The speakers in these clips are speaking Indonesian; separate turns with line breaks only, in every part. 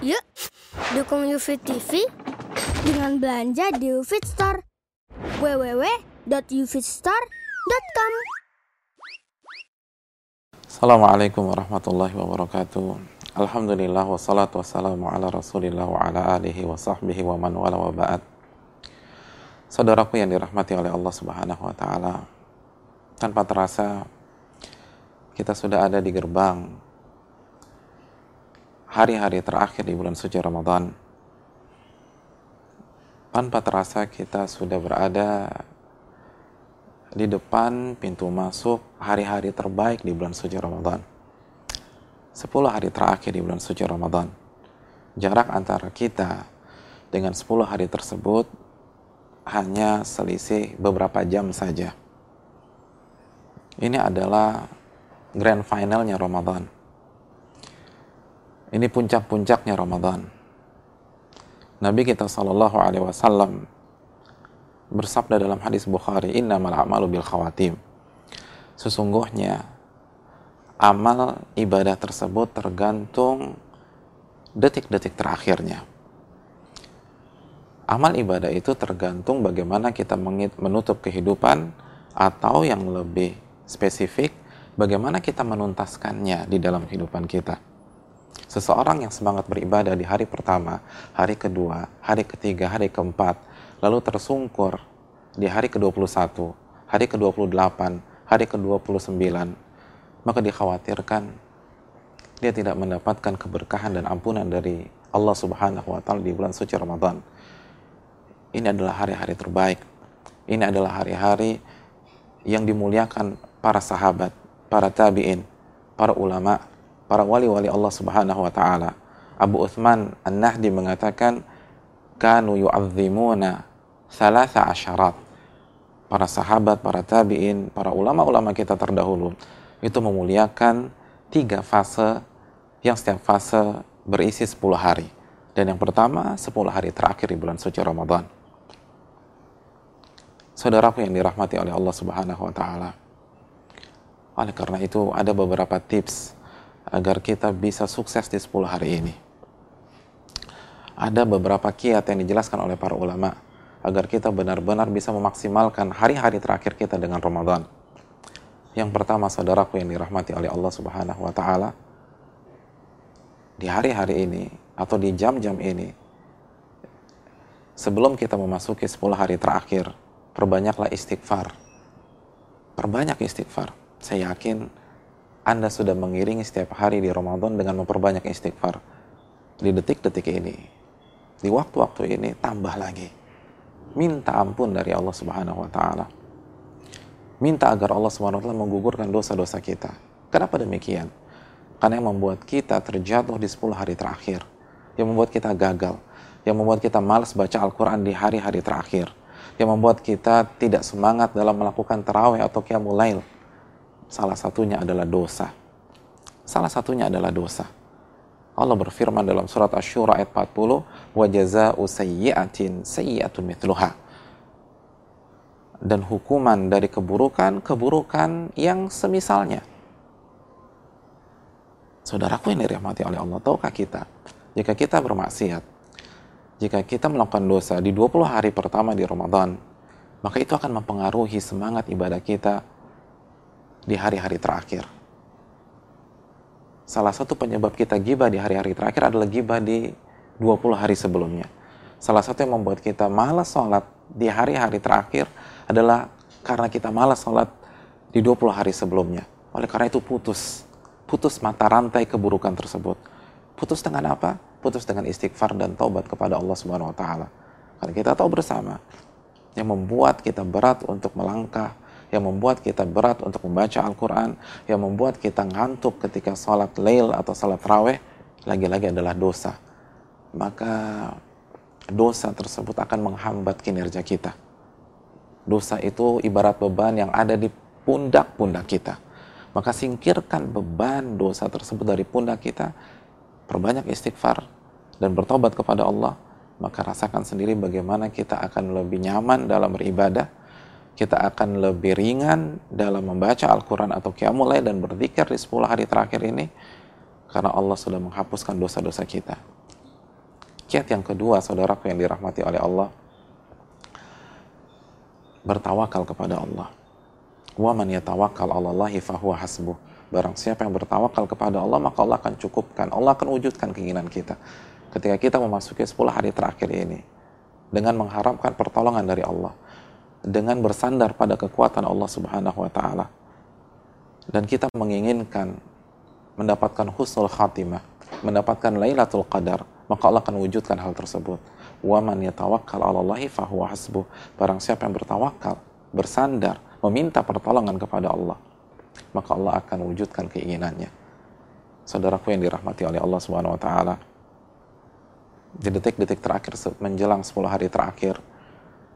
Yuk, dukung UFIT TV dengan belanja di UFIT Store. www.ufitstore.com
Assalamualaikum warahmatullahi wabarakatuh. Alhamdulillah wassalatu wassalamu ala rasulillah wa ala alihi wa sahbihi wa man wala wa ba'd. Saudaraku yang dirahmati oleh Allah subhanahu wa ta'ala. Tanpa terasa, kita sudah ada di gerbang hari-hari terakhir di bulan suci Ramadan. Tanpa terasa kita sudah berada di depan pintu masuk hari-hari terbaik di bulan suci Ramadan. 10 hari terakhir di bulan suci Ramadan. Jarak antara kita dengan 10 hari tersebut hanya selisih beberapa jam saja. Ini adalah grand finalnya Ramadan. Ini puncak-puncaknya Ramadan. Nabi kita Shallallahu Alaihi Wasallam bersabda dalam hadis Bukhari, Innamal a'malu bil khawatim. Sesungguhnya amal ibadah tersebut tergantung detik-detik terakhirnya. Amal ibadah itu tergantung bagaimana kita menutup kehidupan atau yang lebih spesifik, bagaimana kita menuntaskannya di dalam kehidupan kita. Seseorang yang semangat beribadah di hari pertama, hari kedua, hari ketiga, hari keempat, lalu tersungkur di hari ke-21, hari ke-28, hari ke-29, maka dikhawatirkan dia tidak mendapatkan keberkahan dan ampunan dari Allah Subhanahu wa taala di bulan suci Ramadan. Ini adalah hari-hari terbaik. Ini adalah hari-hari yang dimuliakan para sahabat, para tabi'in, para ulama, para wali-wali Allah Subhanahu wa taala. Abu Uthman An-Nahdi mengatakan kanu yu'azzimuna thalatha asyarat. Para sahabat, para tabi'in, para ulama-ulama kita terdahulu itu memuliakan tiga fase yang setiap fase berisi 10 hari. Dan yang pertama 10 hari terakhir di bulan suci Ramadan. Saudaraku yang dirahmati oleh Allah Subhanahu wa taala. Oleh karena itu ada beberapa tips agar kita bisa sukses di 10 hari ini. Ada beberapa kiat yang dijelaskan oleh para ulama agar kita benar-benar bisa memaksimalkan hari-hari terakhir kita dengan Ramadan. Yang pertama, saudaraku yang dirahmati oleh Allah Subhanahu wa taala, di hari-hari ini atau di jam-jam ini sebelum kita memasuki 10 hari terakhir, perbanyaklah istighfar. Perbanyak istighfar. Saya yakin anda sudah mengiringi setiap hari di Ramadan dengan memperbanyak istighfar. Di detik-detik ini, di waktu-waktu ini tambah lagi. Minta ampun dari Allah Subhanahu wa taala. Minta agar Allah Subhanahu wa taala menggugurkan dosa-dosa kita. Kenapa demikian? Karena yang membuat kita terjatuh di 10 hari terakhir, yang membuat kita gagal, yang membuat kita malas baca Al-Quran di hari-hari terakhir, yang membuat kita tidak semangat dalam melakukan terawih atau qiyamul lail, Salah satunya adalah dosa. Salah satunya adalah dosa. Allah berfirman dalam surat Asy-Syura ayat 40, "Wa jazaa'u sayyi'atin sayyi'atun mithluha." Dan hukuman dari keburukan, keburukan yang semisalnya. Saudaraku yang dirahmati oleh Allah, tahukah kita, jika kita bermaksiat, jika kita melakukan dosa di 20 hari pertama di Ramadan, maka itu akan mempengaruhi semangat ibadah kita di hari-hari terakhir. Salah satu penyebab kita gibah di hari-hari terakhir adalah gibah di 20 hari sebelumnya. Salah satu yang membuat kita malas sholat di hari-hari terakhir adalah karena kita malas sholat di 20 hari sebelumnya. Oleh karena itu putus. Putus mata rantai keburukan tersebut. Putus dengan apa? Putus dengan istighfar dan taubat kepada Allah Subhanahu wa taala. Karena kita tahu bersama yang membuat kita berat untuk melangkah yang membuat kita berat untuk membaca Al-Quran, yang membuat kita ngantuk ketika sholat lail atau sholat raweh, lagi-lagi adalah dosa. Maka dosa tersebut akan menghambat kinerja kita. Dosa itu ibarat beban yang ada di pundak-pundak kita. Maka singkirkan beban dosa tersebut dari pundak kita, perbanyak istighfar, dan bertobat kepada Allah, maka rasakan sendiri bagaimana kita akan lebih nyaman dalam beribadah, kita akan lebih ringan dalam membaca Al-Quran atau Qiyamulai dan berzikir di 10 hari terakhir ini karena Allah sudah menghapuskan dosa-dosa kita. Kiat yang kedua, saudaraku yang dirahmati oleh Allah, bertawakal kepada Allah. Wa man yatawakkal 'ala Allahi fahuwa hasbuh. Barang siapa yang bertawakal kepada Allah, maka Allah akan cukupkan. Allah akan wujudkan keinginan kita. Ketika kita memasuki 10 hari terakhir ini, dengan mengharapkan pertolongan dari Allah, dengan bersandar pada kekuatan Allah Subhanahu wa taala. Dan kita menginginkan mendapatkan husnul khatimah, mendapatkan Lailatul Qadar, maka Allah akan wujudkan hal tersebut. Wa man yatawakkal 'ala Allahi fahuwa hasbuh. Barang siapa yang bertawakal, bersandar, meminta pertolongan kepada Allah, maka Allah akan wujudkan keinginannya. Saudaraku yang dirahmati oleh Allah Subhanahu wa taala, di detik-detik terakhir menjelang 10 hari terakhir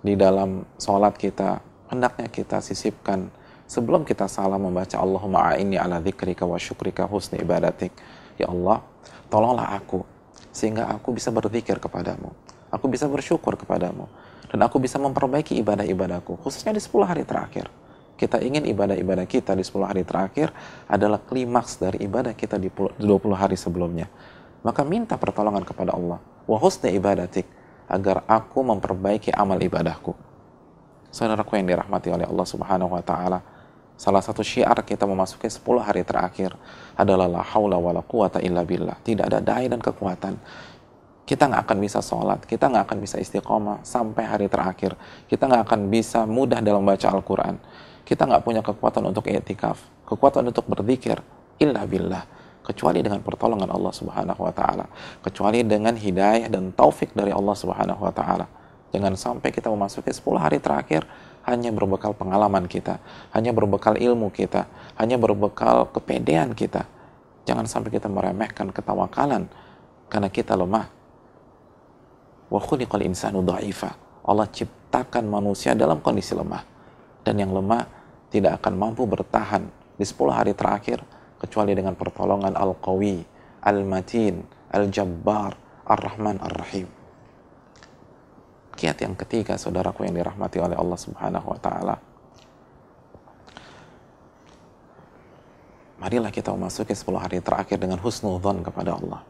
di dalam sholat kita hendaknya kita sisipkan sebelum kita salah membaca Allahumma a'inni ala dzikrika wa syukrika husni ibadatik ya Allah tolonglah aku sehingga aku bisa berzikir kepadamu. Aku bisa bersyukur kepadamu. Dan aku bisa memperbaiki ibadah-ibadahku, khususnya di 10 hari terakhir. Kita ingin ibadah-ibadah kita di 10 hari terakhir adalah klimaks dari ibadah kita di 20 hari sebelumnya. Maka minta pertolongan kepada Allah. Wa husni ibadatik. Agar aku memperbaiki amal ibadahku. Saudaraku yang dirahmati oleh Allah subhanahu wa ta'ala. Salah satu syiar kita memasuki 10 hari terakhir adalah la haula wa la quwata illa billah. Tidak ada daya dan kekuatan. Kita nggak akan bisa sholat, kita nggak akan bisa istiqomah sampai hari terakhir. Kita nggak akan bisa mudah dalam baca Al-Quran. Kita nggak punya kekuatan untuk etikaf, kekuatan untuk berzikir, illa billah. Kecuali dengan pertolongan Allah subhanahu wa ta'ala. Kecuali dengan hidayah dan taufik dari Allah subhanahu wa ta'ala. Jangan sampai kita memasuki 10 hari terakhir, hanya berbekal pengalaman kita, hanya berbekal ilmu kita, hanya berbekal kepedean kita. Jangan sampai kita meremehkan ketawakalan karena kita lemah. Wa khuliqal insanu dha'ifa. Allah ciptakan manusia dalam kondisi lemah. Dan yang lemah tidak akan mampu bertahan di 10 hari terakhir kecuali dengan pertolongan Al-Qawi, Al-Matin, Al-Jabbar, Ar-Rahman, Ar-Rahim kiat yang ketiga saudaraku yang dirahmati oleh Allah Subhanahu wa taala. Marilah kita memasuki 10 hari terakhir dengan husnudzon kepada Allah.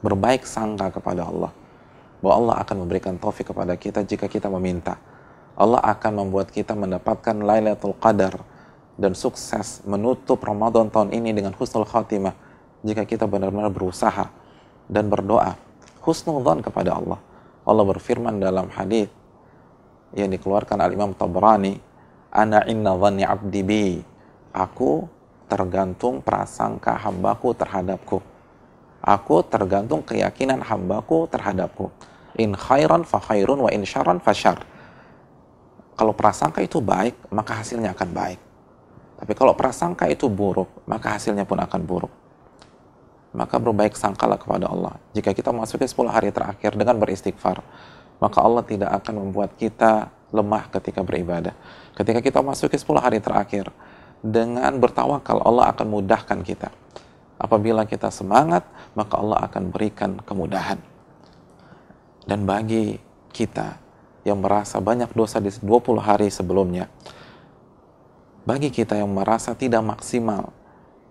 Berbaik sangka kepada Allah. Bahwa Allah akan memberikan taufik kepada kita jika kita meminta. Allah akan membuat kita mendapatkan Lailatul Qadar dan sukses menutup Ramadan tahun ini dengan husnul khatimah jika kita benar-benar berusaha dan berdoa husnudzon kepada Allah Allah berfirman dalam hadis yang dikeluarkan al Imam Tabrani, "Ana inna dhanni 'abdi bi." Aku tergantung prasangka hambaku terhadapku. Aku tergantung keyakinan hambaku terhadapku. In khairan fa khairun wa in syarran fa syar. Kalau prasangka itu baik, maka hasilnya akan baik. Tapi kalau prasangka itu buruk, maka hasilnya pun akan buruk maka berbaik sangkalah kepada Allah. Jika kita memasuki 10 hari terakhir dengan beristighfar, maka Allah tidak akan membuat kita lemah ketika beribadah. Ketika kita memasuki 10 hari terakhir, dengan bertawakal Allah akan mudahkan kita. Apabila kita semangat, maka Allah akan berikan kemudahan. Dan bagi kita yang merasa banyak dosa di 20 hari sebelumnya, bagi kita yang merasa tidak maksimal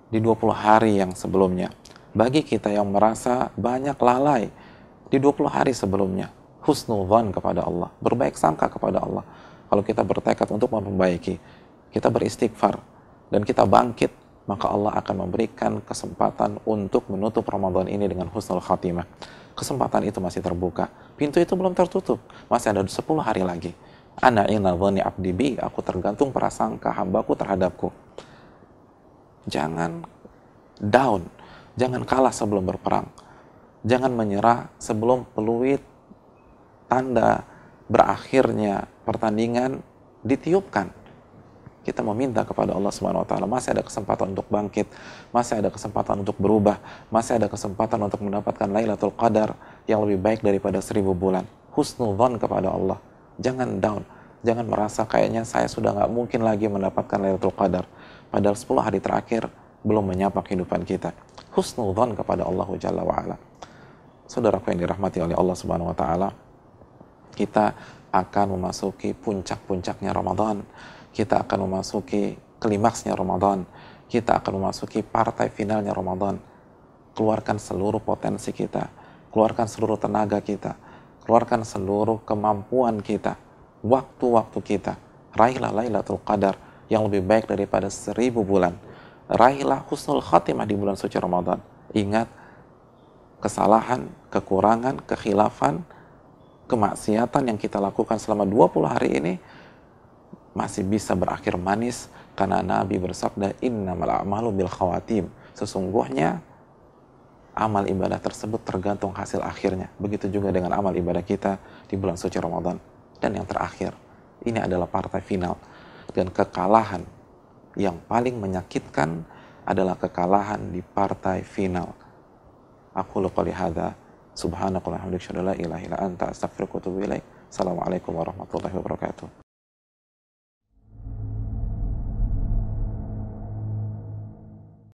di 20 hari yang sebelumnya, bagi kita yang merasa banyak lalai di 20 hari sebelumnya, husnudhan kepada Allah, berbaik sangka kepada Allah. Kalau kita bertekad untuk memperbaiki, kita beristighfar, dan kita bangkit, maka Allah akan memberikan kesempatan untuk menutup Ramadan ini dengan husnul khatimah. Kesempatan itu masih terbuka. Pintu itu belum tertutup. Masih ada 10 hari lagi. Ana ina dhani abdi bi, aku tergantung prasangka hambaku terhadapku. Jangan down Jangan kalah sebelum berperang. Jangan menyerah sebelum peluit tanda berakhirnya pertandingan ditiupkan. Kita meminta kepada Allah Subhanahu wa taala masih ada kesempatan untuk bangkit, masih ada kesempatan untuk berubah, masih ada kesempatan untuk mendapatkan Lailatul Qadar yang lebih baik daripada seribu bulan. Husnudzon kepada Allah. Jangan down, jangan merasa kayaknya saya sudah nggak mungkin lagi mendapatkan Lailatul Qadar. Padahal 10 hari terakhir belum menyapa kehidupan kita. Husnudzon kepada Allah Jalla wa'ala. Saudaraku yang dirahmati oleh Allah Subhanahu wa taala, kita akan memasuki puncak-puncaknya Ramadan. Kita akan memasuki klimaksnya Ramadan. Kita akan memasuki partai finalnya Ramadan. Keluarkan seluruh potensi kita. keluarkan seluruh tenaga kita, keluarkan seluruh kemampuan kita, waktu-waktu kita. Raihlah Lailatul Qadar yang lebih baik daripada seribu bulan. Raihlah husnul khatimah di bulan suci Ramadan. Ingat, kesalahan, kekurangan, kekhilafan, kemaksiatan yang kita lakukan selama 20 hari ini masih bisa berakhir manis karena Nabi bersabda innamal a'malu bil khawatim. Sesungguhnya amal ibadah tersebut tergantung hasil akhirnya. Begitu juga dengan amal ibadah kita di bulan suci Ramadan. Dan yang terakhir, ini adalah partai final. Dan kekalahan yang paling menyakitkan adalah kekalahan di partai final. Aku lupa lihada. Subhanakallahumma wa bihamdika la ilaha illa anta ilaik. Assalamualaikum warahmatullahi wabarakatuh.